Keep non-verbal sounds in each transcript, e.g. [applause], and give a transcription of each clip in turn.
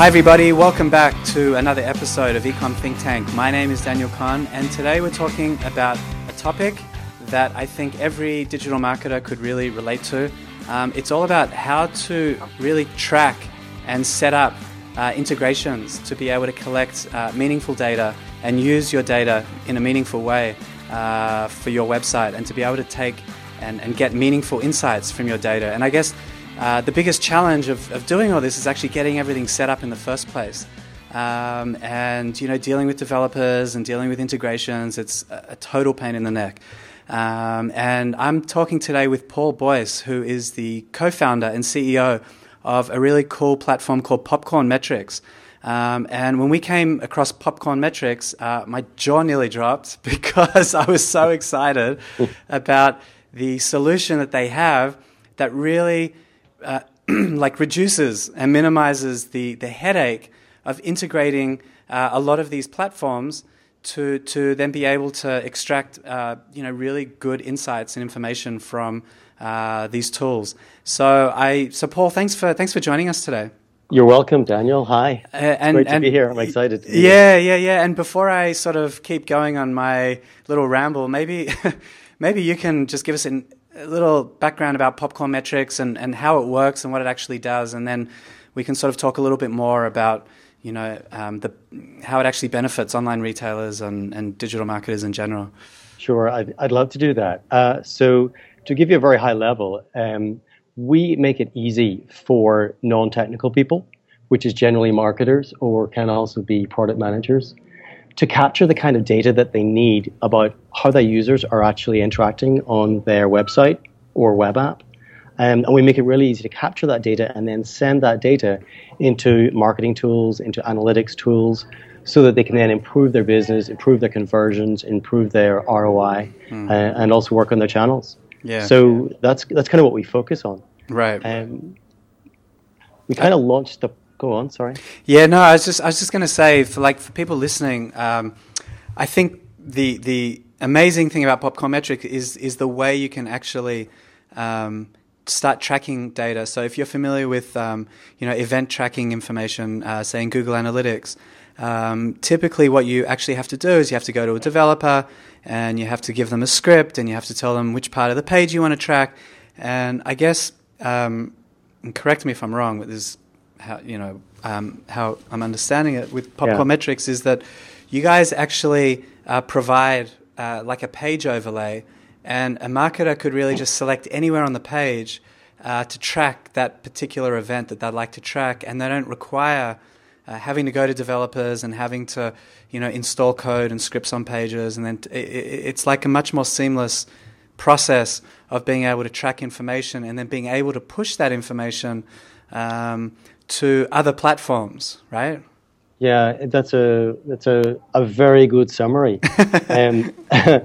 Hi, everybody. Welcome back to another episode of Ecom Think Tank. My name is Daniel Kahn, and today we're talking about a topic that I think every digital marketer could really relate to. Um, it's all about how to really track and set up uh, integrations to be able to collect uh, meaningful data and use your data in a meaningful way uh, for your website and to be able to take and, and get meaningful insights from your data. And I guess uh, the biggest challenge of, of doing all this is actually getting everything set up in the first place. Um, and you know, dealing with developers and dealing with integrations, it's a, a total pain in the neck. Um, and I'm talking today with Paul Boyce, who is the co-founder and CEO of a really cool platform called Popcorn Metrics. Um, and when we came across Popcorn Metrics, uh, my jaw nearly dropped [laughs] because I was so excited [laughs] about the solution that they have that really uh, [clears throat] like reduces and minimizes the, the headache of integrating uh, a lot of these platforms to, to then be able to extract uh, you know, really good insights and information from uh, these tools. So, I, so Paul, thanks for, thanks for joining us today. You're welcome, Daniel. Hi. Uh, and, Great to and, be here. I'm excited. yeah, yeah, yeah. And before I sort of keep going on my little ramble, maybe, [laughs] maybe you can just give us an, a little background about popcorn metrics and, and how it works and what it actually does, and then we can sort of talk a little bit more about you know um, the how it actually benefits online retailers and, and digital marketers in general. Sure, I'd, I'd love to do that. Uh, so to give you a very high level, um, we make it easy for non-technical people, which is generally marketers or can also be product managers, to capture the kind of data that they need about how their users are actually interacting on their website or web app. Um, and we make it really easy to capture that data and then send that data into marketing tools, into analytics tools, so that they can then improve their business, improve their conversions, improve their ROI, mm. uh, and also work on their channels. Yeah. So that's that's kind of what we focus on. Right. Um, we kind of launched the Go on, sorry. Yeah, no, I was just I was just going to say for like for people listening, um, I think the the amazing thing about Popcorn Metric is is the way you can actually um, start tracking data. So if you're familiar with um, you know event tracking information, uh, say in Google Analytics, um, typically what you actually have to do is you have to go to a developer and you have to give them a script and you have to tell them which part of the page you want to track. And I guess, um, and correct me if I'm wrong, but there's how you know um, how I'm understanding it with Popcorn yeah. Metrics is that you guys actually uh, provide uh, like a page overlay, and a marketer could really just select anywhere on the page uh, to track that particular event that they'd like to track, and they don't require. Uh, having to go to developers and having to, you know, install code and scripts on pages, and then t- it, it's like a much more seamless process of being able to track information and then being able to push that information um, to other platforms, right? Yeah, that's a that's a, a very good summary. [laughs] um, [laughs]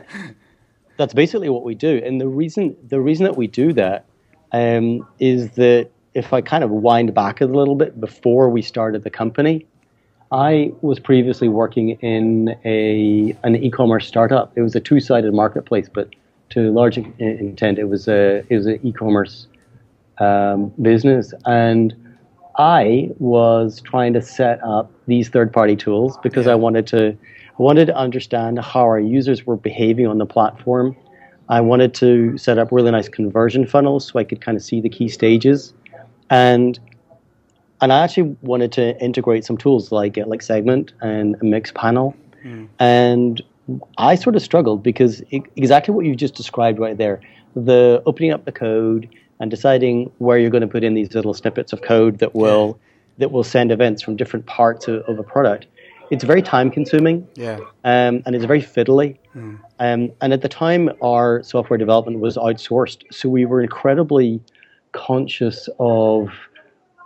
that's basically what we do, and the reason the reason that we do that um, is that if I kind of wind back a little bit before we started the company, I was previously working in a an e-commerce startup. It was a two-sided marketplace, but to a large intent, it was a it was an e-commerce um, business, and I was trying to set up these third-party tools because yeah. I wanted to I wanted to understand how our users were behaving on the platform. I wanted to set up really nice conversion funnels so I could kind of see the key stages, and and I actually wanted to integrate some tools like like Segment and Mixpanel, mm. and I sort of struggled because it, exactly what you just described right there, the opening up the code and deciding where you're going to put in these little snippets of code that will that will send events from different parts of, of, a product. It's very time consuming, yeah, um, and it's very fiddly. Mm. Um, and at the time, our software development was outsourced, so we were incredibly conscious of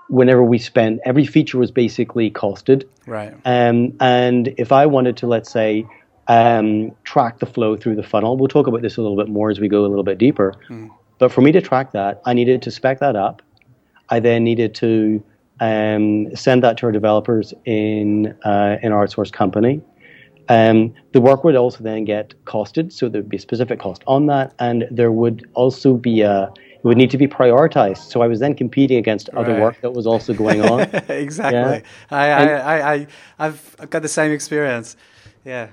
whenever we spent every feature was basically costed, right? Um, and if I wanted to, let's say, um, track the flow through the funnel. We'll talk about this a little bit more as we go a little bit deeper. Mm. But for me to track that, I needed to spec that up. I then needed to um, send that to our developers in uh, in our outsourced company. Um, the work would also then get costed, so there would be a specific cost on that, and there would also be a it would need to be prioritized. So I was then competing against other Right. work that was also going on. [laughs] exactly. I, I, I, I, I've, I've got the same experience. Yeah.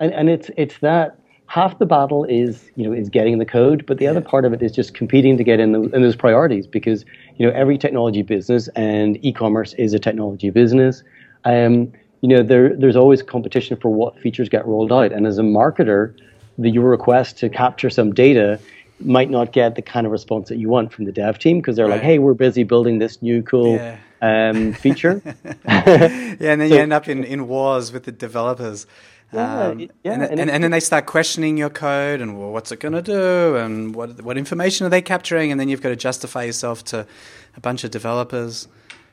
and and it's it's that half the battle is you know is getting the code, but the other part of it is just competing to get in, the, in those priorities because you know every technology business and e-commerce is a technology business. Um, you know there there's always competition for what features get rolled out, and as a marketer, the, your request to capture some data might not get the kind of response that you want from the dev team because they're like, hey, we're busy building this new cool Yeah. um, feature. [laughs] Yeah, and then you [laughs] end up in, in wars with the developers. Yeah, Um, it- yeah, and, and and, and then they start questioning your code and well, what's it going to do and what what information are they capturing, and then you've got to justify yourself to a bunch of developers.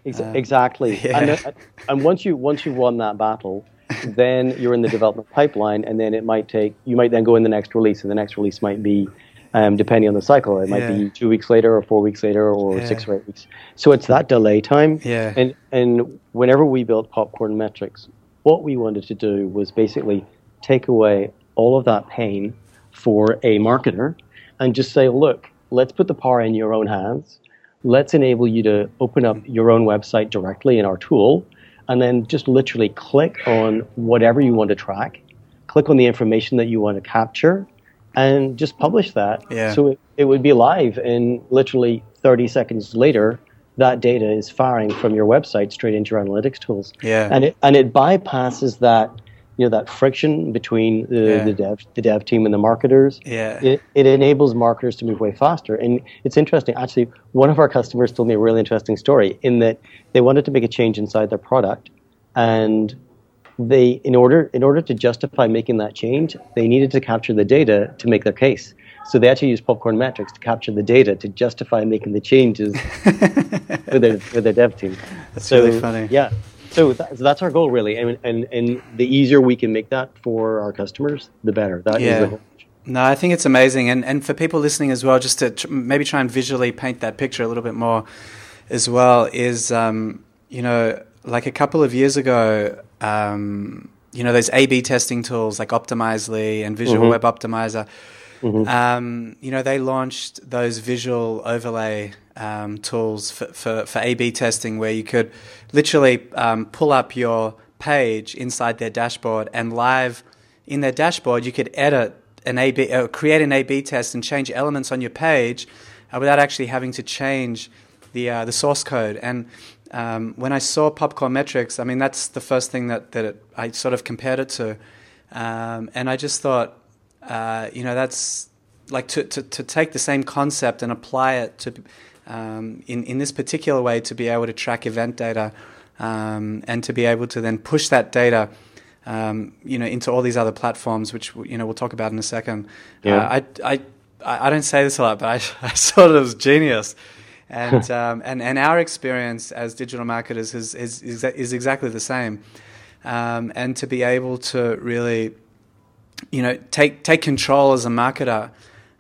Ex- Um, exactly. [laughs] yeah. And, and once you once you've won that battle, then you're in the development pipeline, and then it might take you might then go in the next release, and the next release might be. Um, depending on the cycle, it might Yeah. be two weeks later, or four weeks later, or Yeah. six or eight weeks. So it's that delay time. Yeah. And and whenever we built Popcorn Metrics, what we wanted to do was basically take away all of that pain for a marketer, and just say, look, let's put the power in your own hands. Let's enable you to open up your own website directly in our tool and then just literally click on whatever you want to track. Click on the information that you want to capture and just publish that. Yeah. so it, it would be live and literally 30 seconds later that data is firing from your website straight into your analytics tools Yeah. and it and it bypasses that you know that friction between the, Yeah. the dev the dev team and the marketers Yeah. it, it enables marketers to move way faster. And it's interesting. Actually, one of our customers told me a really interesting story in that they wanted to make a change inside their product, and they, in order in order to justify making that change, they needed to capture the data to make their case. So they actually use Popcorn Metrics to capture the data to justify making the changes [laughs] with their with their dev team. That's so, really funny. Yeah. So, that, so that's our goal, really, and, and and the easier we can make that for our customers, the better. That is Yeah. the goal. No, I think it's amazing, and and for people listening as well, just to tr- maybe try and visually paint that picture a little bit more, as well. Is um, you know, like a couple of years ago, um, you know, those A/B testing tools like Optimizely and Visual Mhm. Web Optimizer. Mhm. Um, you know, they launched those visual overlay um, tools for, for, for A/B testing, where you could literally um, pull up your page inside their dashboard, and live in their dashboard, you could edit an A/B, uh, create an A/B test, and change elements on your page uh, without actually having to change the uh, the source code. And um, when I saw Popcorn Metrics, I mean, that's the first thing that that it, I sort of compared it to, um, and I just thought uh, you know, that's like to, to, to take the same concept and apply it to um, in in this particular way to be able to track event data um, and to be able to then push that data. Um, you know, into all these other platforms, which you know we'll talk about in a second. Yeah. Uh, I, I I don't say this a lot, but I, [laughs] I saw it as genius, and [laughs] um, and and our experience as digital marketers is is is, is exactly the same, um, and to be able to really you know, take take control as a marketer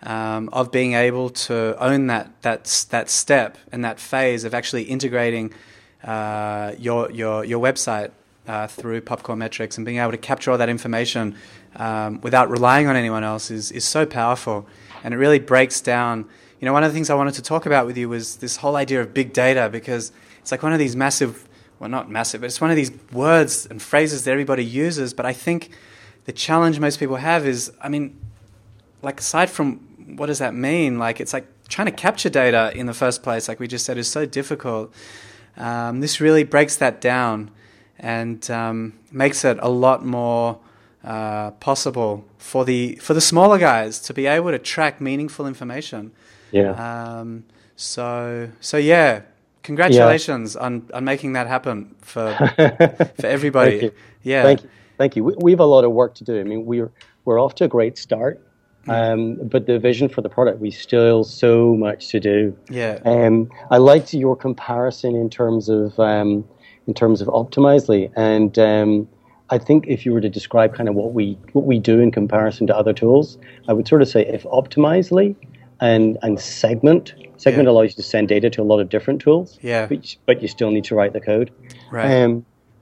um, of being able to own that that that step and that phase of actually integrating uh, your your your website uh, through Popcorn Metrics and being able to capture all that information um, without relying on anyone else is is so powerful, and it really breaks down. You know, one of the things I wanted to talk about with you was this whole idea of big data because it's like one of these massive, well, not massive, but it's one of these words and phrases that everybody uses. But I think the challenge most people have is, I mean, like aside from what does that mean? Like it's like trying to capture data in the first place, like we just said, is so difficult. Um, this really breaks that down and um, makes it a lot more uh, possible for the for the smaller guys to be able to track meaningful information. Yeah. Um, so so yeah, congratulations on, on making that happen for [laughs] for everybody. Thank you. Yeah. Thank you. Thank you. We, we have a lot of work to do. I mean, we're we're off to a great start, Mm. um, but the vision for the product, we still so much to do. Yeah. Um, I liked your comparison in terms of um, in terms of Optimizely, and um, I think if you were to describe kind of what we what we do in comparison to other tools, I would sort of say if Optimizely and and Segment Segment Yeah. allows you to send data to a lot of different tools, Yeah. but, but you still need to write the code. Right.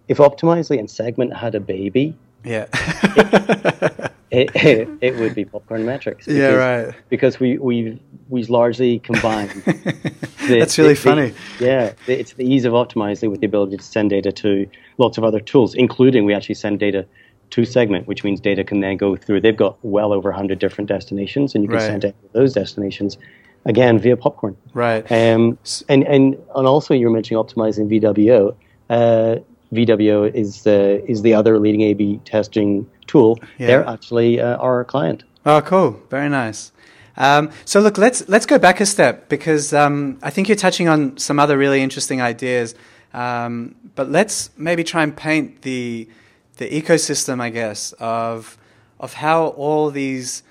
If Optimizely and Segment had a baby, Yeah. [laughs] it, it, it, would be popcorn metrics. Because, yeah, right. Because we we we largely combine. [laughs] the, That's really the, funny. The, yeah, it's the ease of Optimizely with the ability to send data to lots of other tools, including we actually send data to Segment, which means data can then go through. They've got well over 100 different destinations, and you can right. send data to those destinations again via popcorn. Right. Um, and, and, and also, you were mentioning optimizing VWO. Uh, VWO is the is the other leading A/B testing tool. Yeah. They're actually uh, our client. Oh, cool! Very nice. Um, so look, let's let's go back a step because um, I think you're touching on some other really interesting ideas. Um, but let's maybe try and paint the the ecosystem, I guess, of of how all these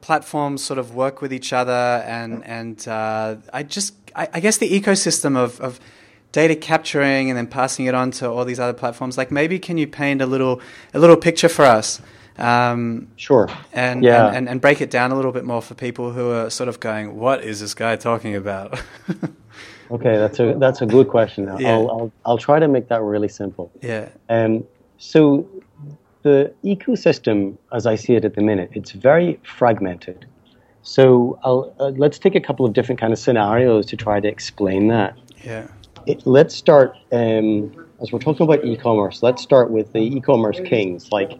platforms sort of work with each other, and and uh, I just I, I guess the ecosystem of, of data capturing and then passing it on to all these other platforms. Like maybe can you paint a little a little picture for us? Um, sure. And, yeah. and, and, and break it down a little bit more for people who are sort of going, "What is this guy talking about?" [laughs] okay, that's a that's a good question. Yeah. I'll, I'll I'll try to make that really simple. Yeah. Um. So the ecosystem, as I see it at the minute, it's very fragmented. So uh, let's take a couple of different kind of scenarios to try to explain that. Yeah it, let's start um, as we're talking about e-commerce. Let's start with the e-commerce kings like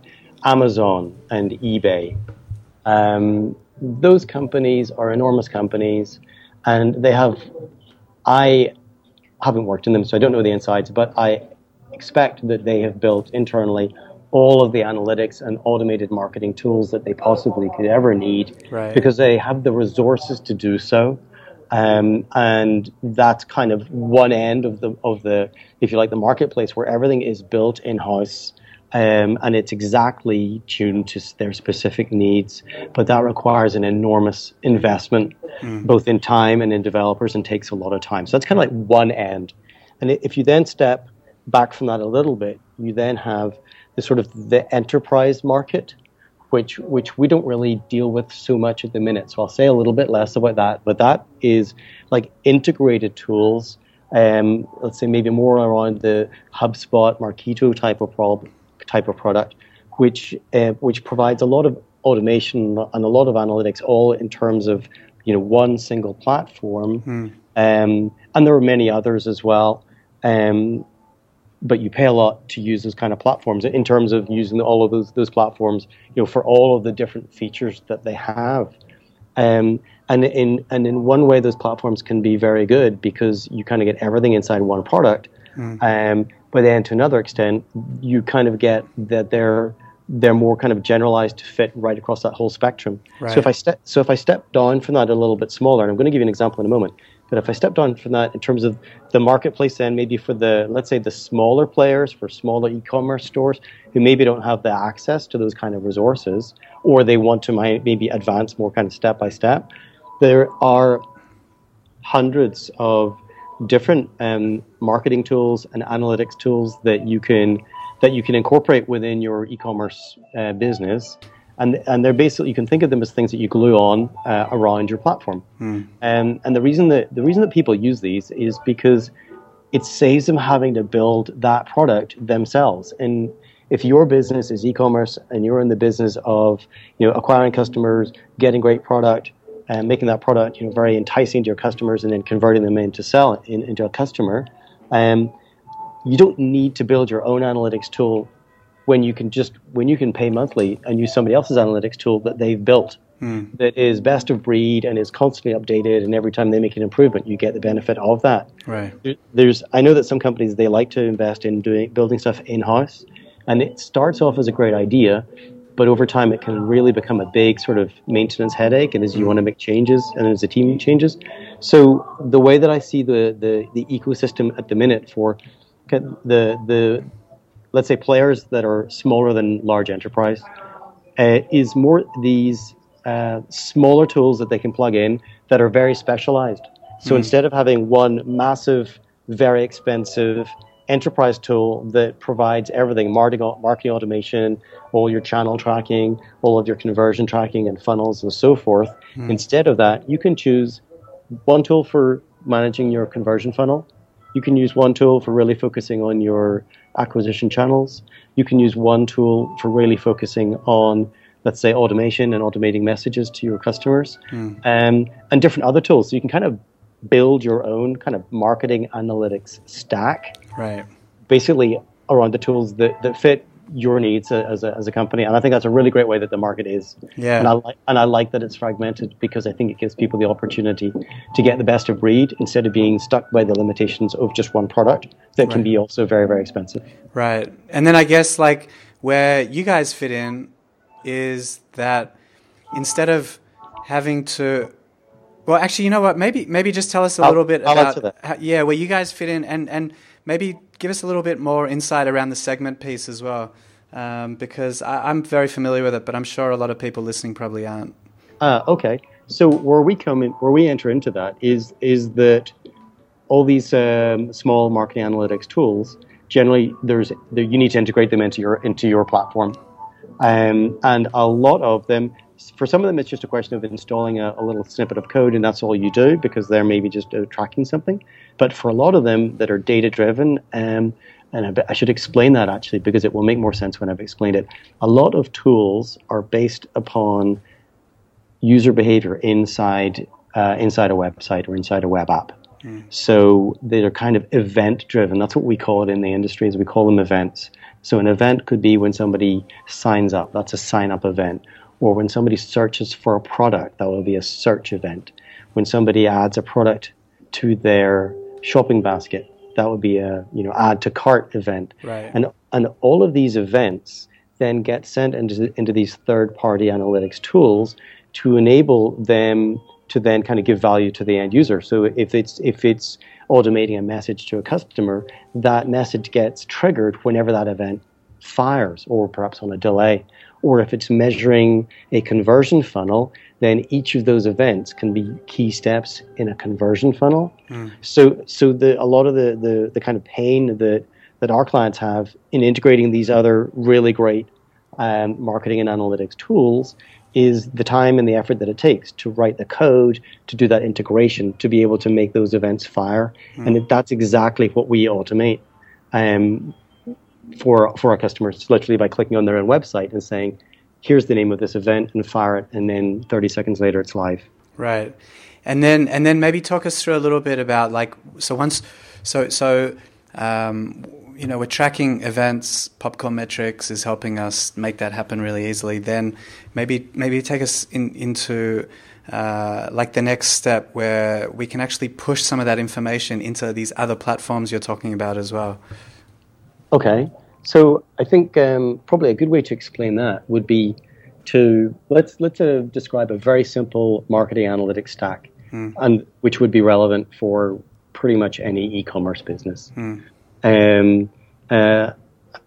Amazon and eBay. Um, those companies are enormous companies, and they have. I haven't worked in them, so I don't know the insides, but I expect that they have built internally all of the analytics and automated marketing tools that they possibly could ever need right. because they have the resources to do so. Um, and that's kind of one end of the of the if you like the marketplace where everything is built in house um, and it's exactly tuned to their specific needs. But that requires an enormous investment, mm. both in time and in developers, and takes a lot of time. So that's kind of like one end. And if you then step back from that a little bit, you then have the sort of the enterprise market, which which we don't really deal with so much at the minute. So I'll say a little bit less about that. But that is like integrated tools. Um, let's say maybe more around the HubSpot, Marketo type of prob- type of product, which uh, which provides a lot of automation and a lot of analytics, all in terms of you know one single platform. Mm. Um, and there are many others as well. Um, but you pay a lot to use those kind of platforms in terms of using all of those those platforms, you know, for all of the different features that they have. Um, and in and in one way, those platforms can be very good because you kind of get everything inside one product. Mm. Um, but then, to another extent, you kind of get that they're they're more kind of generalized to fit right across that whole spectrum. Right. So if I step so if I step down from that a little bit smaller, and I'm going to give you an example in a moment. But if I stepped on from that in terms of the marketplace, then maybe for the, let's say, the smaller players, for smaller e commerce stores who maybe don't have the access to those kind of resources, or they want to maybe advance more kind of step by step, there are hundreds of different um, marketing tools and analytics tools that you can that you can incorporate within your e-commerce uh, business and and they're basically you can think of them as things that you glue on uh, around your platform. Mm. And and the reason that the reason that people use these is because it saves them having to build that product themselves. And if your business is e-commerce and you're in the business of you know acquiring customers, getting great product, and making that product you know very enticing to your customers, and then converting them into sell in, into a customer, um, you don't need to build your own analytics tool when you can just when you can pay monthly and use somebody else's analytics tool that they've built mm. that is best of breed and is constantly updated and every time they make an improvement you get the benefit of that right there's i know that some companies they like to invest in doing building stuff in house and it starts off as a great idea but over time it can really become a big sort of maintenance headache and as you mm. want to make changes and as the team changes so the way that i see the the, the ecosystem at the minute for the the let's say players that are smaller than large enterprise, uh, is more these uh, smaller tools that they can plug in that are very specialized. So mm. instead of having one massive, very expensive enterprise tool that provides everything marketing, marketing automation, all your channel tracking, all of your conversion tracking and funnels and so forth, mm. instead of that, you can choose one tool for managing your conversion funnel. You can use one tool for really focusing on your acquisition channels. You can use one tool for really focusing on let's say, automation and automating messages to your customers, um, and different other tools. So you can kind of build your own kind of marketing analytics stack, Right. basically around the tools that, that fit your needs as a, as a company. And I think that's a really great way that the market is. Yeah. And I, like, and I like that it's fragmented because I think it gives people the opportunity to get the best of breed instead of being stuck by the limitations of just one product that can be also very, very expensive. Right. And then I guess like where you guys fit in is that instead of having to well actually you know what maybe maybe just tell us a I'll- little bit I'll about. How, yeah where you guys fit in and and maybe give us a little bit more insight around the segment piece as well um, because I, I'm very familiar with it but I'm sure a lot of people listening probably aren't Uh, okay. So where we come in, where we enter into that is is that all these um, small marketing analytics tools generally there's there, you need to integrate them into your into your platform, um, and a lot of them. For some of them, it's just a question of installing a, a little snippet of code, and that's all you do because they're maybe just uh, tracking something. But for a lot of them that are data driven, um, and I, I should explain that actually because it will make more sense when I've explained it. A lot of tools are based upon user behavior inside uh, inside a website or inside a web app. So they're kind of event driven. That's what we call it in the industry. Is we call them events. So an event could be when somebody signs up. That's a sign up event. Or when somebody searches for a product, that will be a search event. When somebody adds a product to their shopping basket, that would be a you know add to cart event. Right. And and all of these events then get sent into into these third party analytics tools to enable them to then kind of give value to the end user. So if it's if it's automating a message to a customer, that message gets triggered whenever that event fires or perhaps on a delay. Or if it's measuring a conversion funnel, then each of those events can be key steps in a conversion funnel. So so the a lot of the, the, the kind of pain that that our clients have in integrating these other really great um, marketing and analytics tools is the time and the effort that it takes to write the code to do that integration to be able to make those events fire. And that's exactly what we automate. Um, for for our customers literally by clicking on their own website and saying here's the name of this event and fire it and then 30 seconds later it's live. Right. And then and then maybe talk us through a little bit about like so once so so um, you know we're tracking events popcorn metrics is helping us make that happen really easily. Then maybe maybe take us in, into uh, like the next step where we can actually push some of that information into these other platforms you're talking about as well. Okay, so I think um, probably a good way to explain that would be to let's let's uh, describe a very simple marketing analytics stack, and which would be relevant for pretty much any e-commerce business. Um, uh,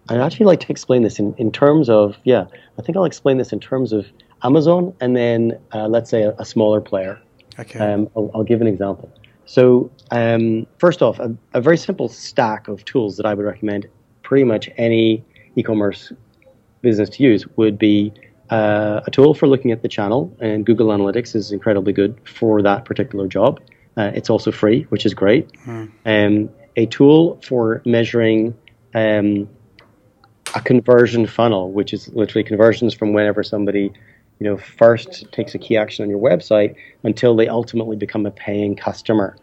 I'd actually like to explain this in, in terms of yeah, I think I'll explain this in terms of Amazon and then uh, let's say a, a smaller player. okay Um, I'll, I'll give an example. So, um, first off, a, a very simple stack of tools that I would recommend pretty much any e commerce business to use would be uh, a tool for looking at the channel, and Google Analytics is incredibly good for that particular job. Uh, it's also free, which is great. Um, a tool for measuring um, a conversion funnel, which is literally conversions from whenever somebody, you know, first takes a key action on your website until they ultimately become a paying customer.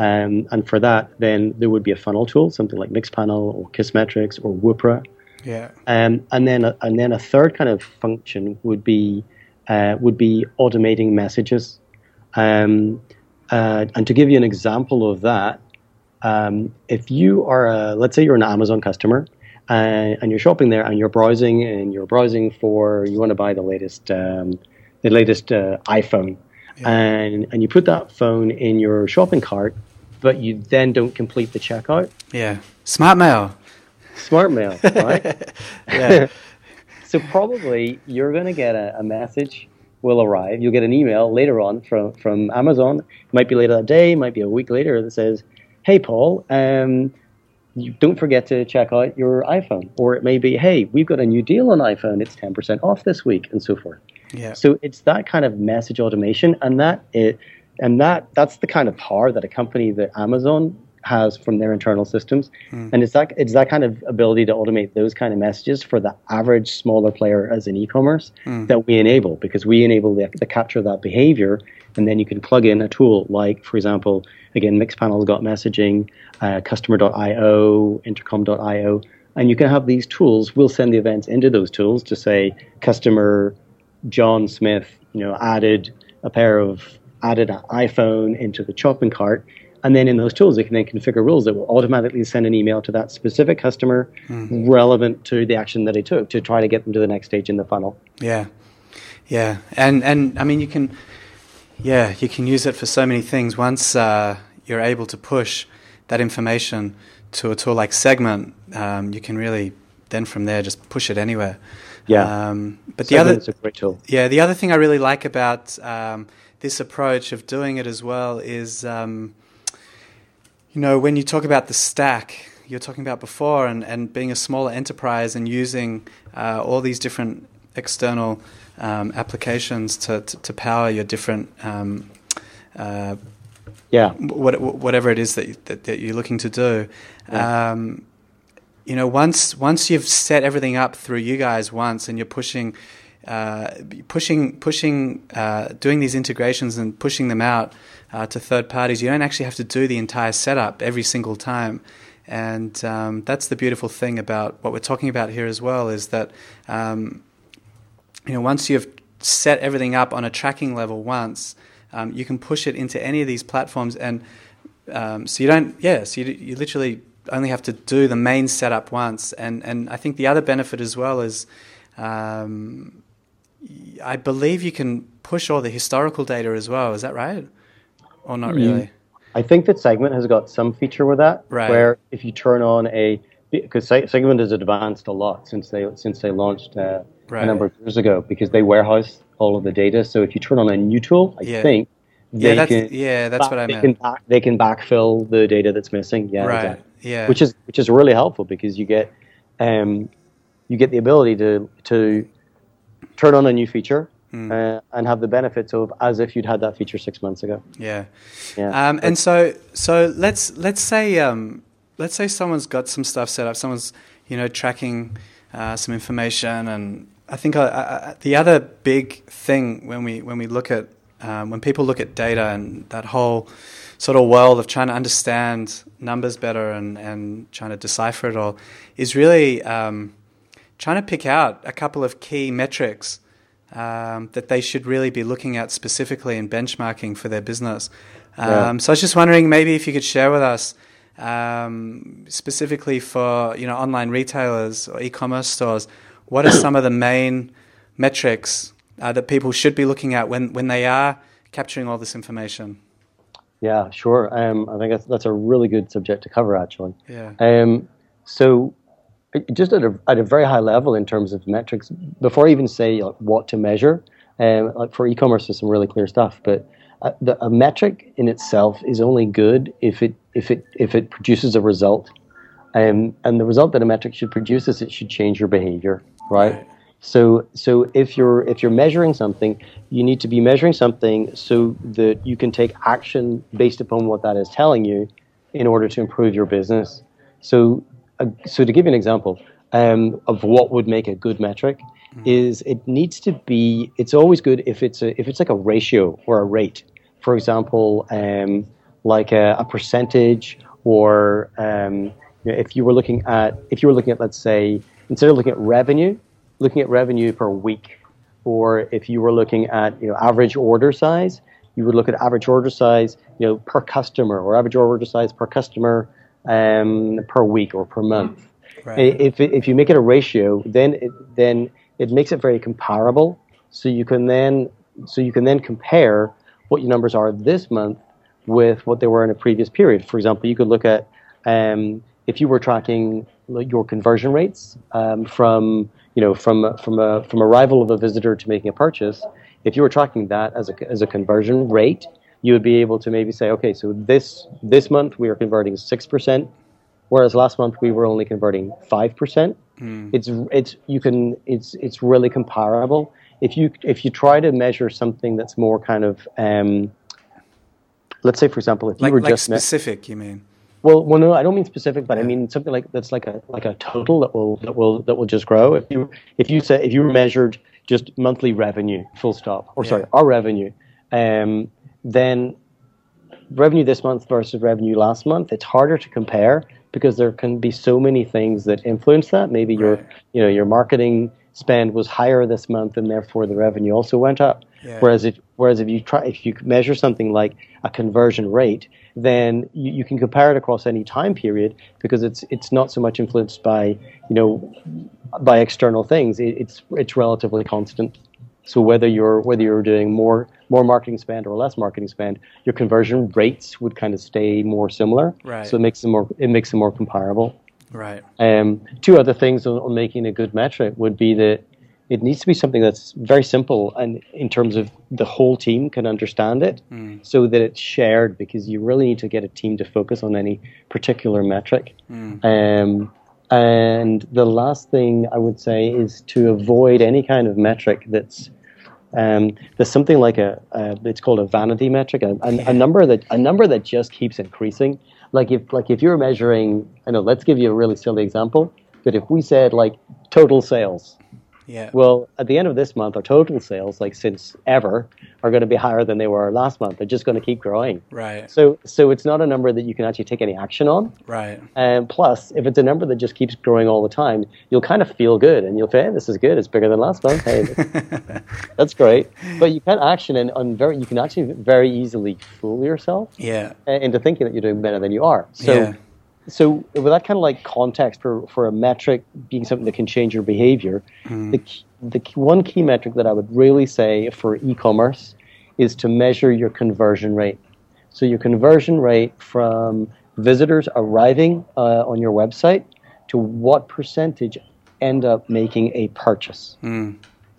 Um, and for that, then there would be a funnel tool, something like Mixpanel or Kissmetrics or Woopra. yeah Um, and then a, and then a third kind of function would be uh, would be automating messages. Um, uh, and to give you an example of that, um, if you are a, let's say you're an Amazon customer uh, and you're shopping there and you're browsing and you're browsing for you want to buy the latest um, the latest uh, iPhone and and you put that phone in your shopping cart, but you then don't complete the checkout. yeah smart mail Smart mail, [laughs] right? yeah [laughs] So probably you're going to get a, a message will arrive. You'll get an email later on from from Amazon. It might be later that day, might be a week later that says, "Hey Paul, um, you don't forget to check out your iPhone." Or it may be, "Hey, we've got a new deal on iPhone. It's ten percent off this week," and so forth. Yeah So it's that kind of message automation, and that it, and that that's the kind of power that a company that Amazon has from their internal systems. Mm. And it's that it's that kind of ability to automate those kind of messages for the average smaller player as an e-commerce mm. that we enable because we enable the, the capture of that behavior, and then you can plug in a tool like, for example, again, Mixpanel's got messaging, uh, Customer.io, Intercom.io, and you can have these tools. We'll send the events into those tools to say customer John Smith, you know, added a pair of added an iPhone into the shopping cart. And then in those tools, they can then configure rules that will automatically send an email to that specific customer mm-hmm. relevant to the action that they took to try to get them to the next stage in the funnel. Yeah. Yeah. And, and I mean, you can, yeah, you can use it for so many things. Once uh, you're able to push that information to a tool like Segment, um, you can really then from there just push it anywhere. Yeah. Um, but the other, a great tool. Yeah, the other thing I really like about um, this approach of doing it as well is, um, you know, when you talk about the stack you're talking about before and, and being a smaller enterprise and using uh, all these different external um, applications to, to, to, power your different um, uh, yeah what, whatever it is that, that, that, you're looking to do yeah. You know once once you've set everything up through you guys once and you're pushing uh, pushing, pushing, uh, doing these integrations and pushing them out uh, to third parties. You don't actually have to do the entire setup every single time, and um, that's the beautiful thing about what we're talking about here as well. Is that um, you know once you've set everything up on a tracking level once, um, you can push it into any of these platforms, and um, so you don't. Yeah, so you, you literally only have to do the main setup once, and and I think the other benefit as well is. Um, I believe you can push all the historical data as well. Is that right? Or not really? I think that Segment has got some feature with that, right. where if you turn on a because Segment has advanced a lot since they since they launched uh, right. a number of years ago because they warehouse all of the data. So if you turn on a new tool, I yeah. think yeah, that's, can, yeah, that's back, what I meant. They can, back, they can backfill the data that's missing. Yeah, right. Exactly. Yeah, which is which is really helpful because you get um, you get the ability to to turn on a new feature mm. uh, and have the benefits of as if you'd had that feature six months ago. Yeah, yeah. Um, and so, so let's let's say um, let's say someone's got some stuff set up. Someone's you know tracking uh, some information, and I think uh, uh, the other big thing when we when we look at um, when people look at data and that whole sort of world of trying to understand numbers better and, and trying to decipher it all is really um, trying to pick out a couple of key metrics um, that they should really be looking at specifically and benchmarking for their business. Um, yeah. So I was just wondering maybe if you could share with us um, specifically for you know online retailers or e-commerce stores, what are some of the main metrics uh, that people should be looking at when, when they are capturing all this information? Yeah, sure. Um, I think that's, that's a really good subject to cover, actually. Yeah. Um, so just at a, at a very high level in terms of metrics, before I even say like, what to measure, um, like for e-commerce, there's some really clear stuff. But a, uh, the, a metric in itself is only good if it if it if it produces a result, um, and the result that a metric should produce is it should change your behavior, right? right? So so if you're if you're measuring something, you need to be measuring something so that you can take action based upon what that is telling you, in order to improve your business. So uh, so to give you an example um, of what would make a good metric mm-hmm. is it needs to be it's always good if it's a, if it's like a ratio or a rate for example um, like a, a, percentage or um, you know, if you were looking at if you were looking at let's say instead of looking at revenue looking at revenue per week or if you were looking at you know average order size you would look at average order size you know per customer or average order size per customer um, per week or per month. Right. If if you make it a ratio, then it, then it makes it very comparable. So you can then so you can then compare what your numbers are this month with what they were in a previous period. For example, you could look at um, if you were tracking your conversion rates um, from you know from from a from arrival of a visitor to making a purchase. If you were tracking that as a as a conversion rate, you would be able to maybe say, okay, so this this month we are converting six percent, whereas last month we were only converting five percent. Mm. It's it's you can it's it's really comparable. If you if you try to measure something that's more kind of um, let's say for example, if like, you were like just specific, me- you mean? Well, well, no, I don't mean specific, but I mean something like that's like a like a total that will that will that will just grow. If you if you say if you measured just monthly revenue, full stop, or Yeah. sorry, our revenue, um, then revenue this month versus revenue last month, it's harder to compare because there can be so many things that influence that. Maybe your you know your marketing spend was higher this month, and therefore the revenue also went up. Yeah. Whereas if whereas if you try if you measure something like a conversion rate, then you, you can compare it across any time period because it's it's not so much influenced by you know by external things. It, it's it's relatively constant. So whether you're whether you're doing more more marketing spend or less marketing spend, your conversion rates would kind of stay more similar. Right. So it makes them more it makes them more comparable. Right. Um, two other things on, on making a good metric would be that it needs to be something that's very simple and in terms of the whole team can understand it so that it's shared because you really need to get a team to focus on any particular metric. Um, and the last thing I would say is to avoid any kind of metric that's um, there's something like a, a it's called a vanity metric, a, a, a number that a number that just keeps increasing. Like if like if you're measuring, I know. Let's give you a really silly example. But if we said like total sales, Yeah. well, at the end of this month, our total sales, like since ever, are going to be higher than they were last month. They're just going to keep growing. right. So so it's not a number that you can actually take any action on. Right. And plus, if it's a number that just keeps growing all the time, you'll kind of feel good and you'll say, hey, this is good. It's bigger than last month. Hey, [laughs] that's great. But you can't action and on very, you can actually very easily fool yourself Yeah. into thinking that you're doing better than you are. So, Yeah. So with that kind of like context for, for a metric being something that can change your behavior, the, the one key metric that I would really say for e-commerce is to measure your conversion rate. So your conversion rate from visitors arriving uh, on your website to what percentage end up making a purchase.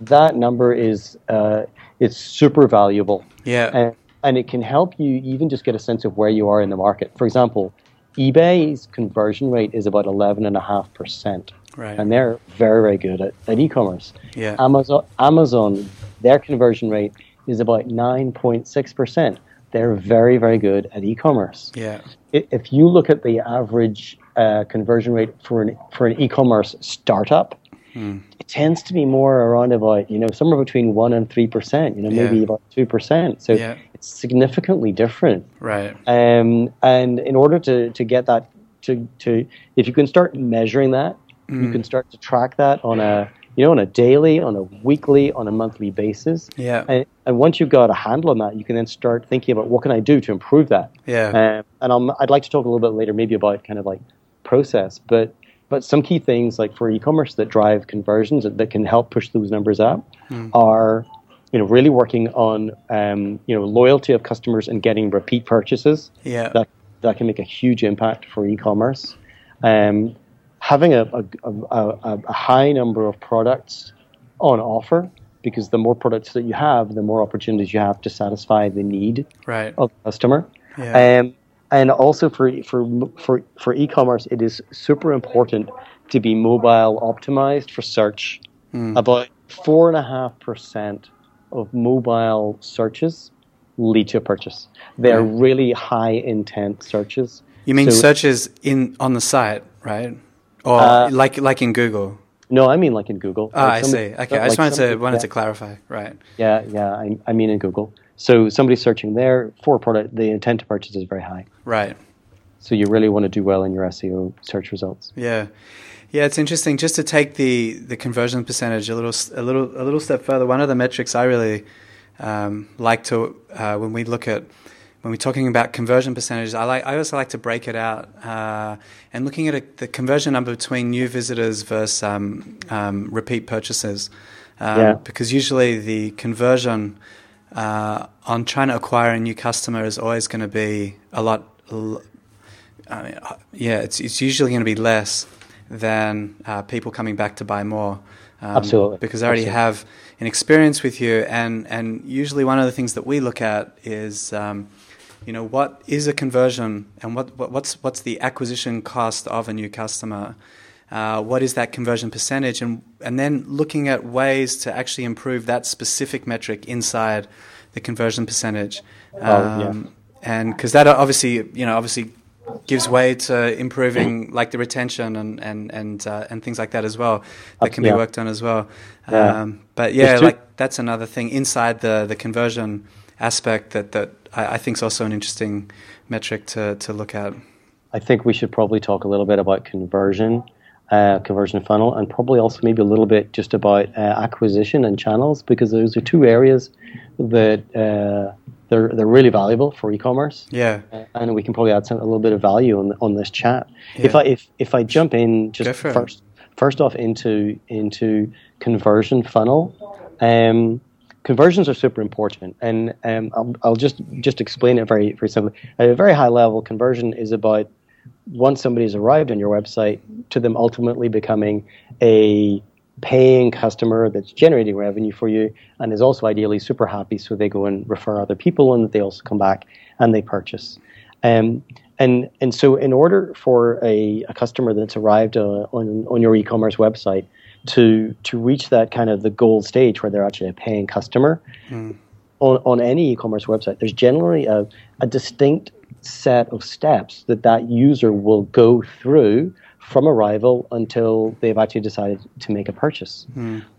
That number is uh, it's super valuable Yeah. and, and it can help you even just get a sense of where you are in the market. For example, eBay's conversion rate is about 11.5%. Right. And they're very, very good at, at e-commerce. Yeah. Amazon, Amazon, their conversion rate is about 9.6%. They're very, very good at e-commerce. Yeah. If you look at the average uh, conversion rate for an, for an e-commerce startup, Hmm. Tends to be more around about you know somewhere between one and three percent. You know, maybe Yeah. about two percent. So Yeah. it's significantly different. Right. Um, and in order to, to get that to, to if you can start measuring that, Hmm. you can start to track that on a you know on a daily, on a weekly, on a monthly basis. Yeah. And, and once you've got a handle on that, you can then start thinking about what can I do to improve that. Yeah. Um, and I'm, I'd like to talk a little bit later, maybe about kind of like process, but but some key things like for e-commerce that drive conversions that, that can help push those numbers up are you know really working on um, you know loyalty of customers and getting repeat purchases. Yeah. That that can make a huge impact for e-commerce. Um, having a, a, a, a, a high number of products on offer because the more products that you have, the more opportunities you have to satisfy the need Right. of the customer. Yeah. Um, and also for, for, for, for e-commerce, it is super important to be mobile optimized for search. About four and a half percent of mobile searches lead to a purchase. They're really high intent searches. You mean So- searches in on the site, right? Or Uh, like like in Google? No, I mean like in Google. Ah, Like I somebody- see. Okay, I like just wanted to wanted yeah. to clarify. Right. Yeah, yeah, I, I mean in Google. So somebody searching there for a product, the intent to purchase is very high. Right. So you really want to do well in your SEO search results. Yeah, yeah, it's interesting. Just to take the, the conversion percentage a little a little a little step further. One of the metrics I really um, like to uh, when we look at when we're talking about conversion percentages, I like I also like to break it out uh, and looking at a, the conversion number between new visitors versus um, um, repeat purchases. Um, Yeah. Because usually the conversion uh, on trying to acquire a new customer is always going to be a lot. I mean, uh, yeah, it's it's usually going to be less than uh, people coming back to buy more. Um, Absolutely. because I already Absolutely. have an experience with you, and and usually one of the things that we look at is, um, you know, what is a conversion, and what, what what's what's the acquisition cost of a new customer. Uh, what is that conversion percentage, and and then looking at ways to actually improve that specific metric inside the conversion percentage. Oh, yeah. Um, and because that obviously, you know, obviously gives way to improving like the retention and and and uh, and things like that as well that can be Yeah. worked on as well. Yeah. Um, but yeah, like that's another thing inside the the conversion aspect that that I, I think is also an interesting metric to to look at. I think we should probably talk a little bit about conversion, uh, conversion funnel, and probably also maybe a little bit just about uh, acquisition and channels because those are two areas that uh, they're they're really valuable for e-commerce. Yeah. Uh, and we can probably add some, a little bit of value on on this chat. If I if if I jump in just first first off into into conversion funnel, um, conversions are super important, and um, I'll, I'll just just explain it very very simply. At a very high level, conversion is about once somebody's arrived on your website to them ultimately becoming a paying customer that's generating revenue for you and is also ideally super happy so they go and refer other people and they also come back and they purchase. Um, and and so in order for a, a customer that's arrived uh, on on your e-commerce website to to reach that kind of the gold stage where they're actually a paying customer on, on any e-commerce website there's generally a, a distinct set of steps that that user will go through from arrival until they've actually decided to make a purchase.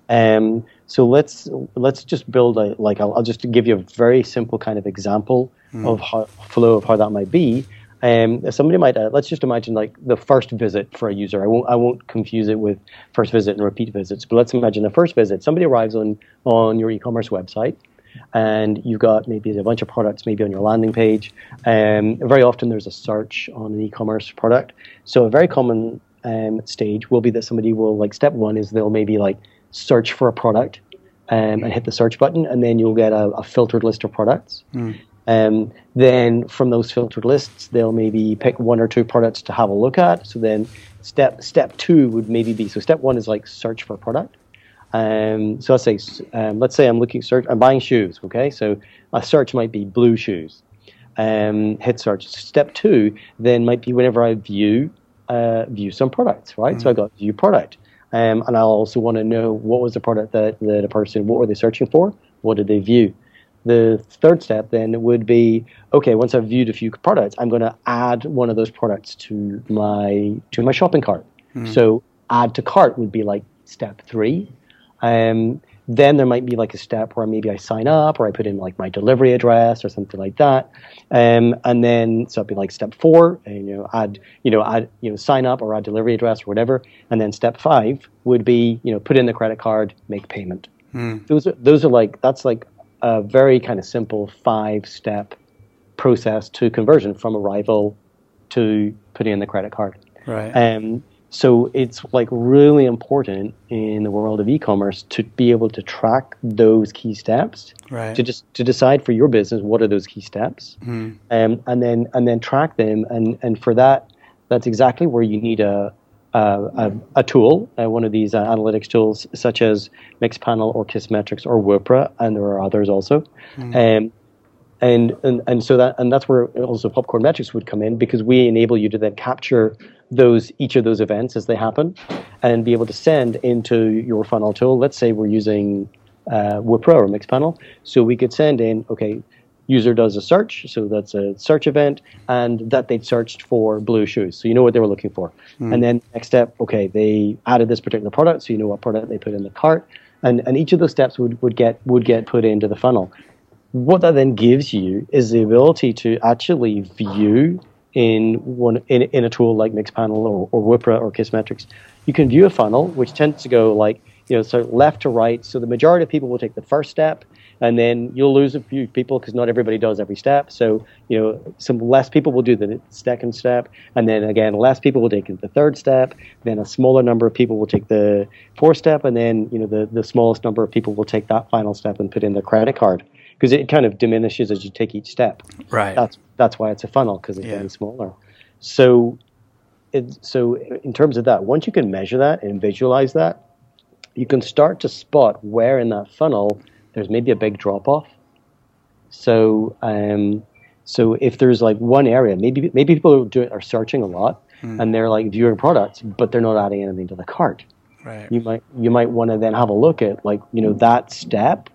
Um, so let's let's just build a like I'll, I'll just give you a very simple kind of example of how flow of how that might be. Um, somebody might uh, let's just imagine like the first visit for a user. I won't I won't confuse it with first visit and repeat visits, but let's imagine the first visit. Somebody arrives on on your e-commerce website and you've got maybe a bunch of products maybe on your landing page. Um, very often there's a search on an e-commerce product. So a very common um, stage will be that somebody will like step one is they'll maybe like search for a product um, and hit the search button, and then you'll get a, a filtered list of products. Um, then from those filtered lists, they'll maybe pick one or two products to have a look at. So then step step two would maybe be so step one is like search for a product. Um, so let's say um, let's say I'm looking search I'm buying shoes. Okay, so a search might be blue shoes. Um, hit search. Step two then might be whenever I view uh, view some products. Right, so I got view product. Um, and I'll also want to know what was the product that, that a person, what were they searching for? What did they view? The third step then would be okay. Once I've viewed a few products, I'm going to add one of those products to my to my shopping cart. So add to cart would be like step three. Um, then there might be like a step where maybe I sign up or I put in like my delivery address or something like that. Um, and then so it'd be like step four, and, you know, add you know add you know sign up or add delivery address or whatever. And then step five would be you know put in the credit card, make payment. Those are those are like that's like a very kind of simple five step process to conversion from arrival to putting in the credit card. Right. Um, so it's like really important in the world of e-commerce to be able to track those key steps. Right. To just to decide for your business what are those key steps, um, and then and then track them. And and for that, that's exactly where you need a a, a, a tool, uh, one of these uh, analytics tools, such as Mixpanel or Kissmetrics or Woopra, and there are others also. Um, and, and and so that and that's where also popcorn metrics would come in because we enable you to then capture those each of those events as they happen and be able to send into your funnel tool. Let's say we're using uh, Woopra or Mixpanel so we could send in okay user does a search. So that's a search event and that they'd searched for blue shoes. So you know what they were looking for. And then next step okay they added this particular product. So you know what product they put in the cart. And and each of those steps would, would get would get put into the funnel what that then gives you is the ability to actually view in one in, in a tool like Mixpanel or, or Woopra or Kissmetrics, you can view a funnel which tends to go like you know sort of left to right. So the majority of people will take the first step, and then you'll lose a few people because not everybody does every step. So you know some less people will do the second step, and then again less people will take the third step. Then a smaller number of people will take the fourth step, and then you know the the smallest number of people will take that final step and put in their credit card because it kind of diminishes as you take each step. right. That's that's why it's a funnel because it's Yeah. getting smaller. So, it, so in terms of that, once you can measure that and visualize that, you can start to spot where in that funnel there's maybe a big drop off. So, um, so if there's like one area, maybe maybe people are, doing, are searching a lot and they're like viewing products, but they're not adding anything to the cart right. you might you might want to then have a look at like you know that step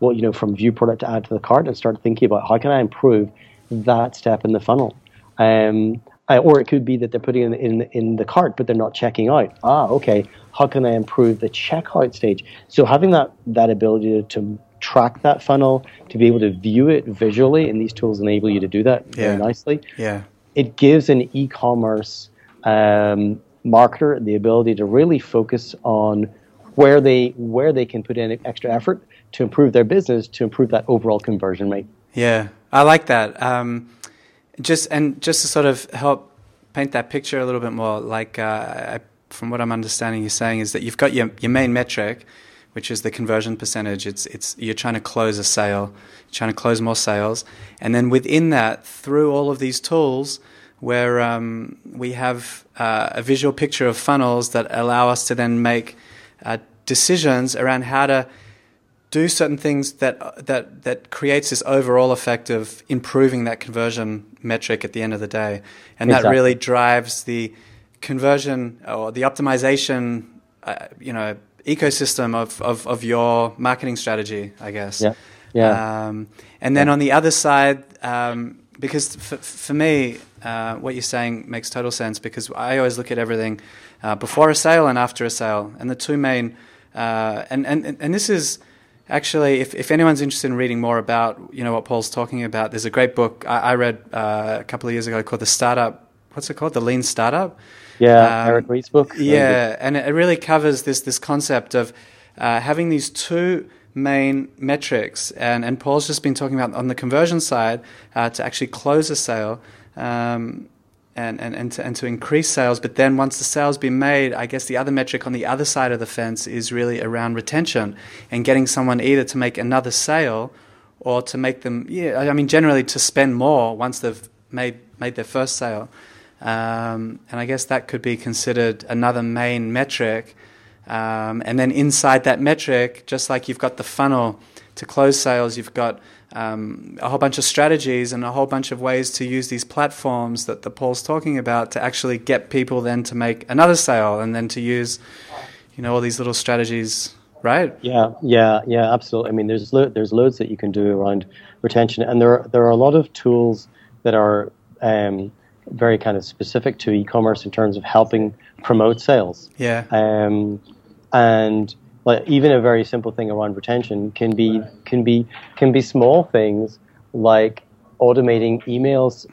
well you know from view product to add to the cart and start thinking about how can i improve that step in the funnel um, Uh, or it could be that they're putting in, in in the cart, but they're not checking out. Ah, okay. How can I improve the checkout stage? So having that that ability to, to track that funnel, to be able to view it visually, and these tools enable you to do that Yeah. very nicely. Yeah. It gives an e-commerce um, marketer the ability to really focus on where they where they can put in extra effort to improve their business, to improve that overall conversion rate. Yeah, I like that. Um, just and just to sort of help paint that picture a little bit more, like uh, I, from what I'm understanding, you're saying is that you've got your your main metric, which is the conversion percentage. It's it's you're trying to close a sale, trying to close more sales, and then within that, through all of these tools, where um, we have uh, a visual picture of funnels that allow us to then make uh, decisions around how to do certain things that that that creates this overall effect of improving that conversion metric at the end of the day, and that really drives the conversion or the optimization, uh, you know, ecosystem of, of of your marketing strategy, I guess. Yeah. Yeah. Um, and then on the other side, um, because for, for me, uh, what you're saying makes total sense because I always look at everything uh, before a sale and after a sale, and the two main, uh, and, and and this is actually, if, if anyone's interested in reading more about you know what Paul's talking about, there's a great book I, I read uh, a couple of years ago called the Startup. What's it called? The Lean Startup. yeah, um, Eric Ries's book. Yeah, and it really covers this this concept of uh, having these two main metrics, and and Paul's just been talking about on the conversion side uh, to actually close a sale. Um, and, and, and, to, and to increase sales, but then once the sale's been made, I guess the other metric on the other side of the fence is really around retention and getting someone either to make another sale or to make them, yeah, I mean, generally to spend more once they've made, made their first sale. Um, and I guess that could be considered another main metric. Um, and then inside that metric, just like you've got the funnel to close sales, you've got um, a whole bunch of strategies and a whole bunch of ways to use these platforms that the Paul's talking about to actually get people then to make another sale and then to use, you know, all these little strategies, right? Yeah, yeah, yeah, absolutely. I mean, there's lo- there's loads that you can do around retention, and there are, there are a lot of tools that are um, very kind of specific to e-commerce in terms of helping promote sales. Yeah. Um, and like even a very simple thing around retention can be can be can be small things like automating emails.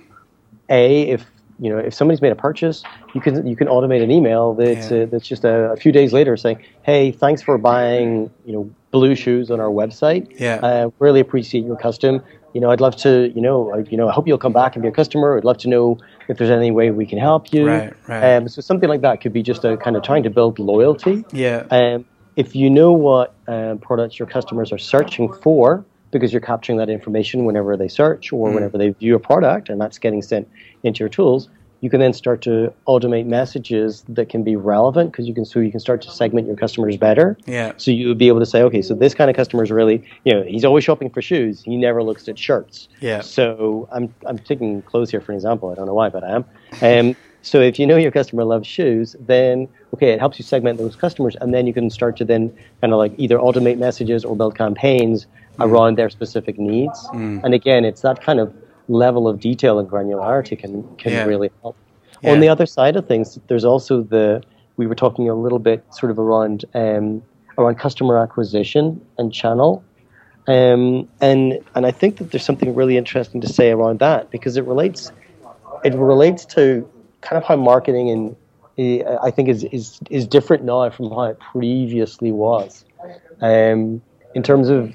A if you know if somebody's made a purchase, you can you can automate an email that's Yeah. uh, that's just a, a few days later saying, "Hey, thanks for buying you know blue shoes on our website. Yeah. uh, really appreciate your custom. You know, I'd love to you know I, you know I hope you'll come back and be a customer. I'd love to know if there's any way we can help you. Right, right. Um, so something like that could be just a kind of trying to build loyalty. Yeah. Um, if you know what um, products your customers are searching for, because you're capturing that information whenever they search or whenever they view a product, and that's getting sent into your tools, you can then start to automate messages that can be relevant because you can so you can start to segment your customers better. Yeah. So you would be able to say, okay, so this kind of customer is really, you know, he's always shopping for shoes. He never looks at shirts. Yeah. So I'm I'm taking clothes here for an example. I don't know why, but I am. Um, so if you know your customer loves shoes, then okay, it helps you segment those customers, and then you can start to then kind of like either automate messages or build campaigns around their specific needs. And again, it's that kind of level of detail and granularity can can Yeah. really help. Yeah. On the other side of things, there's also the we were talking a little bit sort of around um, around customer acquisition and channel. Um, and and I think that there's something really interesting to say around that because it relates it relates to kind of how marketing and uh, I think is, is is different now from how it previously was. Um, in terms of,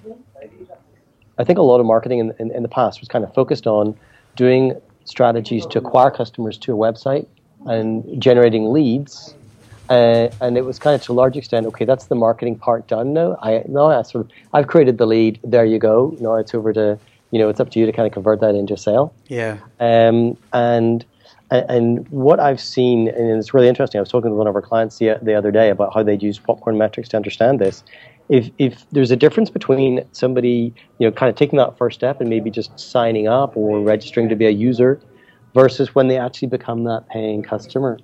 I think a lot of marketing in, in, in the past was kind of focused on doing strategies to acquire customers to a website and generating leads uh, and it was kind of to a large extent, okay, that's the marketing part done now. I now I sort of I've created the lead. There you go. Now it's over to you know it's up to you to kind of convert that into a sale. Yeah. Um, and and what I've seen, and it's really interesting. I was talking to one of our clients the, the other day about how they'd use popcorn metrics to understand this. If if there's a difference between somebody you know kind of taking that first step and maybe just signing up or registering to be a user, versus when they actually become that paying customer.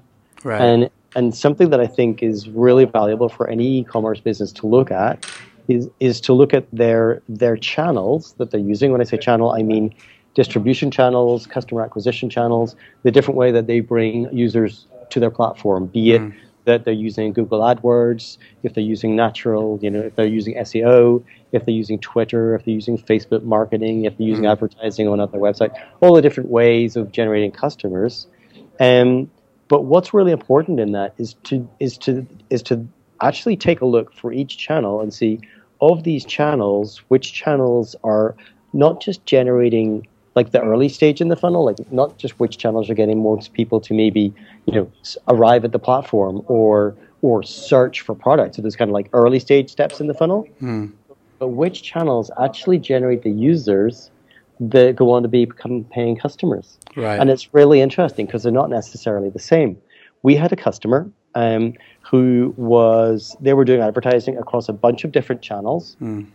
Right. And and something that I think is really valuable for any e-commerce business to look at is is to look at their their channels that they're using. When I say channel, I mean distribution channels, customer acquisition channels, the different way that they bring users to their platform, be it mm. That they're using Google AdWords, if they're using natural, you know, if they're using SEO, if they're using Twitter, if they're using Facebook marketing, if they're using mm. advertising on other website, all the different ways of generating customers. Um, but what's really important in that is to is to is to actually take a look for each channel and see of these channels which channels are not just generating like the early stage in the funnel, like not just which channels are getting most people to maybe you know arrive at the platform or or search for products. So there's kind of like early stage steps in the funnel, mm. but which channels actually generate the users that go on to become paying customers. Right. And it's really interesting because they're not necessarily the same. We had a customer um, who was they were doing advertising across a bunch of different channels, mm.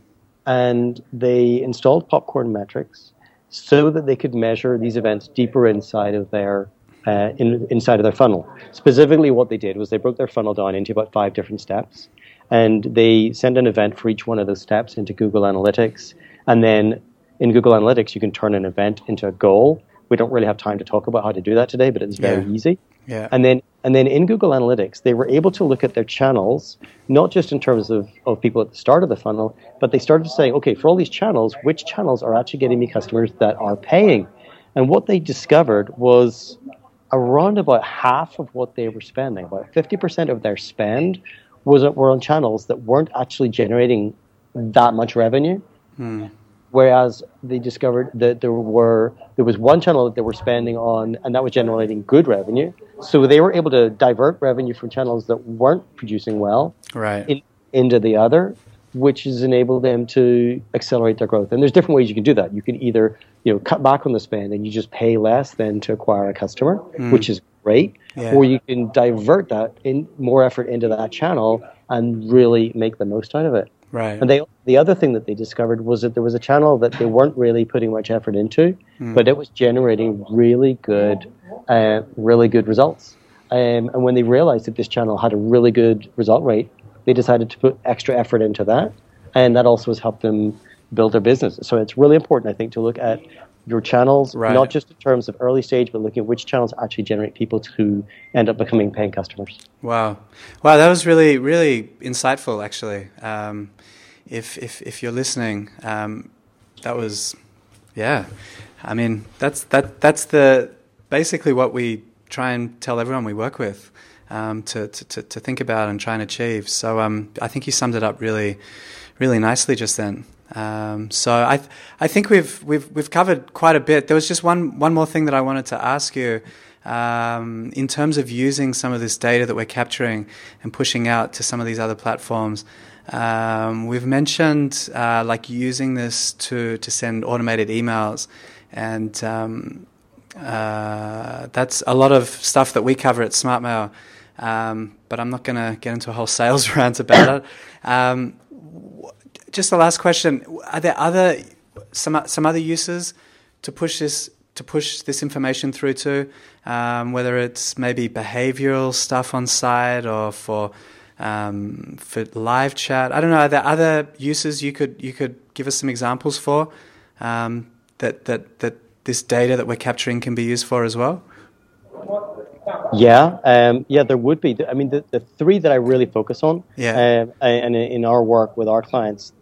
and they installed Popcorn Metrics so that they could measure these events deeper inside of their uh, in, inside of their funnel. Specifically, what they did was they broke their funnel down into about five different steps, and they send an event for each one of those steps into Google Analytics, and then in Google Analytics, you can turn an event into a goal. We don't really have time to talk about how to do that today, but it's very yeah. easy. Yeah. And then and then in Google Analytics, they were able to look at their channels, not just in terms of, of people at the start of the funnel, but they started saying, okay, for all these channels, which channels are actually getting me customers that are paying? And what they discovered was around about half of what they were spending, about 50% of their spend was were on channels that weren't actually generating that much revenue. Hmm. Whereas they discovered that there were there was one channel that they were spending on, and that was generating good revenue. So they were able to divert revenue from channels that weren't producing well, right, in, into the other, which has enabled them to accelerate their growth. And there's different ways you can do that. You can either you know cut back on the spend and you just pay less than to acquire a customer, mm. which is great, yeah. or you can divert that in more effort into that channel and really make the most out of it. Right. And they the other thing that they discovered was that there was a channel that they weren't really putting much effort into, mm. but it was generating really good, uh, really good results. Um, and when they realized that this channel had a really good result rate, they decided to put extra effort into that, and that also has helped them build their business. So it's really important, I think, to look at your channels, right. not just in terms of early stage, but looking at which channels actually generate people who end up becoming paying customers. Wow, wow, that was really, really insightful, actually. Um, if if if you're listening, um, that was, yeah. I mean, that's that that's the basically what we try and tell everyone we work with um, to, to to think about and try and achieve. So um, I think you summed it up really, really nicely just then. Um, so I th- I think we've we've we've covered quite a bit. There was just one one more thing that I wanted to ask you. Um, in terms of using some of this data that we're capturing and pushing out to some of these other platforms, um, we've mentioned uh, like using this to to send automated emails, and um, uh, that's a lot of stuff that we cover at SmartMail. Um, but I'm not going to get into a whole [laughs] sales rant about it. Um, just the last question: Are there other some some other uses to push this to push this information through to? Um, whether it's maybe behavioral stuff on site or for um, for live chat. I don't know. Are there other uses you could you could give us some examples for um, that that that this data that we're capturing can be used for as well? Yeah, um, yeah, there would be. I mean, the, the three that I really focus on, yeah, um, and in our work with our clients,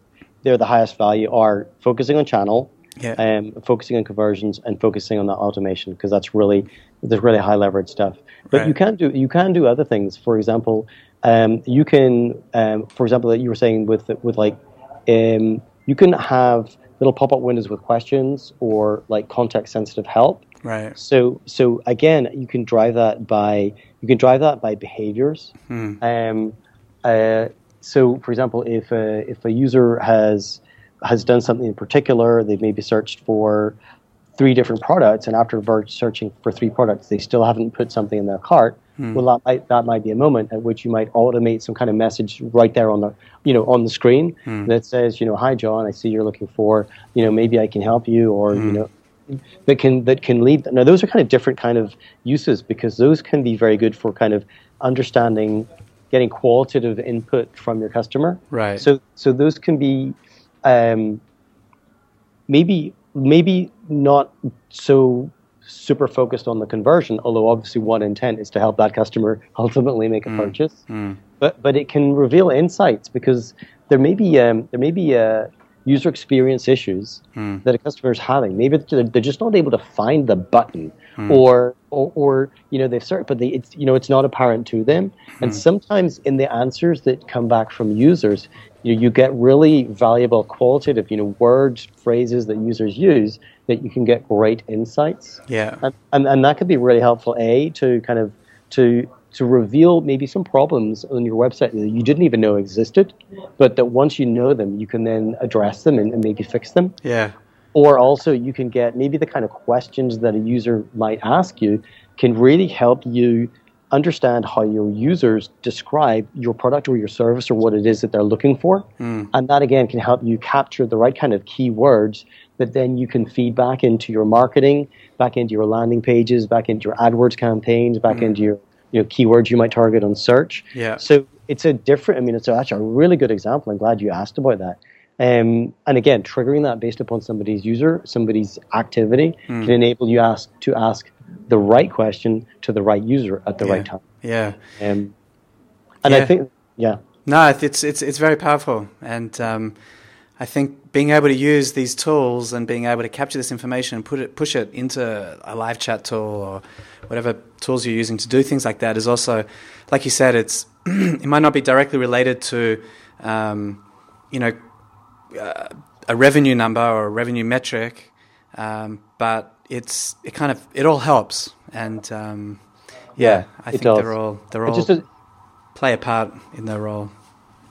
they're the highest value are focusing on channel, yeah. um, focusing on conversions, and focusing on that automation because that's really there's really high leverage stuff. But right. you can do you can do other things. For example, um, you can, um, for example, that you were saying with with like, um, you can have little pop up windows with questions or like context sensitive help. Right. So so again, you can drive that by you can drive that by behaviors. Hmm. Um, uh, so for example, if a, if a user has has done something in particular, they've maybe searched for three different products, and after searching for three products, they still haven't put something in their cart Hmm. Well, that might, that might be a moment at which you might automate some kind of message right there on the you know on the screen hmm. that says you know hi John I see you're looking for you know maybe I can help you or you hmm. know that can that can lead now those are kind of different kind of uses because those can be very good for kind of understanding getting qualitative input from your customer right so so those can be um, maybe maybe not so super focused on the conversion, although obviously one intent is to help that customer [laughs] ultimately make a mm. purchase. Mm. But but it can reveal insights because there may be um, there may be uh, user experience issues mm. that a customer is having. Maybe they're just not able to find the button, mm. or, or, or you know they've searched, but they, it's you know it's not apparent to them. Mm. And sometimes in the answers that come back from users, you, you get really valuable qualitative, you know, words, phrases that users use that you can get great insights. Yeah, and, and, and that could be really helpful. A to kind of to to reveal maybe some problems on your website that you didn't even know existed, but that once you know them, you can then address them and, and maybe fix them. Yeah. Or also, you can get maybe the kind of questions that a user might ask you can really help you understand how your users describe your product or your service or what it is that they're looking for. Mm. And that again can help you capture the right kind of keywords that then you can feed back into your marketing, back into your landing pages, back into your AdWords campaigns, back mm. into your you know keywords you might target on search. Yeah. So it's a different. I mean, it's actually a really good example. I'm glad you asked about that. Um, and again, triggering that based upon somebody's user, somebody's activity, mm. can enable you ask to ask the right question to the right user at the yeah. right time. Yeah. Um, and yeah. I think, yeah. No, it's it's it's very powerful, and um, I think being able to use these tools and being able to capture this information and put it push it into a live chat tool or whatever tools you're using to do things like that is also, like you said, it's [clears throat] it might not be directly related to, um, you know, uh, a revenue number or a revenue metric, um, but it's it kind of it all helps, and um, yeah, I think does. they're all they're all just a, play a part in their role.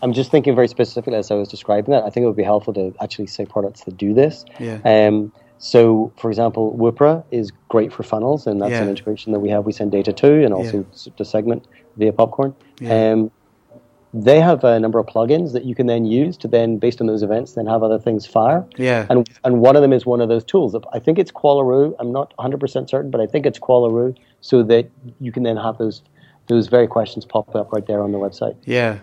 I'm just thinking very specifically as I was describing that. I think it would be helpful to actually say products that do this. Yeah. Um, so, for example, Woopra is great for funnels, and that's yeah. an integration that we have. We send data to, and also yeah. to segment via Popcorn. Yeah. Um, they have a number of plugins that you can then use to then, based on those events, then have other things fire. Yeah. And and one of them is one of those tools. I think it's Qualaroo. I'm not 100% certain, but I think it's Qualaroo, so that you can then have those those very questions pop up right there on the website. Yeah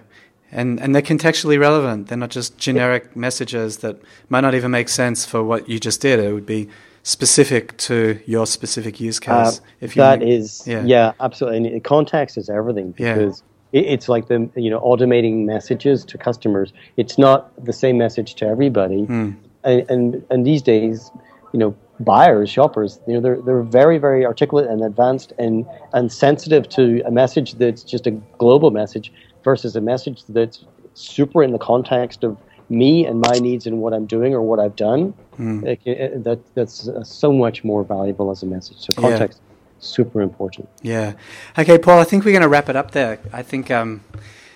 and and they're contextually relevant. They're not just generic messages that might not even make sense for what you just did. It would be specific to your specific use uh, case. Uh, if you that make, is, yeah. yeah. absolutely. And context is everything because yeah. it, it's like the you know automating messages to customers. It's not the same message to everybody, mm. and, and and these days, you know, buyers, shoppers, you know, they're they're very very articulate and advanced and and sensitive to a message that's just a global message versus a message that's super in the context of me and my needs and what I'm doing or what I've done. Mm. It, it, that that's uh, so much more valuable as a message. So context, yeah. super important. Yeah. Okay, Paul. I think we're going to wrap it up there. I think. Um,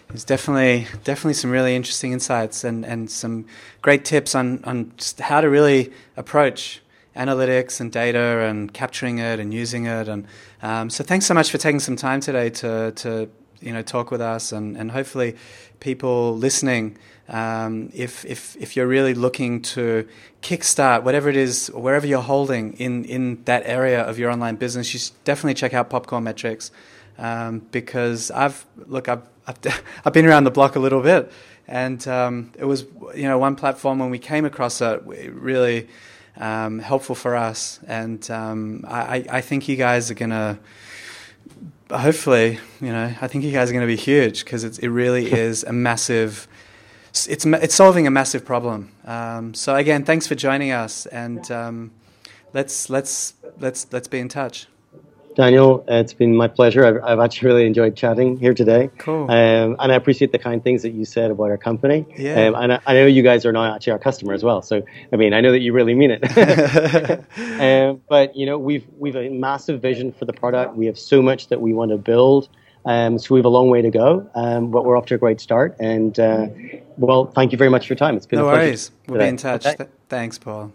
there's definitely definitely some really interesting insights and, and some great tips on, on just how to really approach analytics and data and capturing it and using it. And um, so thanks so much for taking some time today to, to you know talk with us and, and hopefully people listening um, if, if if you're really looking to kickstart whatever it is wherever you're holding in in that area of your online business you definitely check out popcorn metrics um, because I've look I've, I've, [laughs] I've been around the block a little bit. And um, it was you know one platform when we came across it really um, helpful for us. And um, I, I think you guys are gonna hopefully, you know, I think you guys are going to be huge because it really [laughs] is a massive. It's it's solving a massive problem. Um, so again, thanks for joining us, and um, let's let's let's let's be in touch. Daniel, it's been my pleasure. I've, I've actually really enjoyed chatting here today. Cool. Um, and I appreciate the kind things that you said about our company. Yeah. Um, and I, I, know you guys are now actually our customer as well. So, I mean, I know that you really mean it. [laughs] um, but, you know, we've, we've a massive vision for the product. We have so much that we want to build. Um, so we have a long way to go, um, but we're off to a great start. And, uh, well, thank you very much for your time. It's been no a pleasure. worries. We'll be in touch. Okay. Th- thanks, Paul.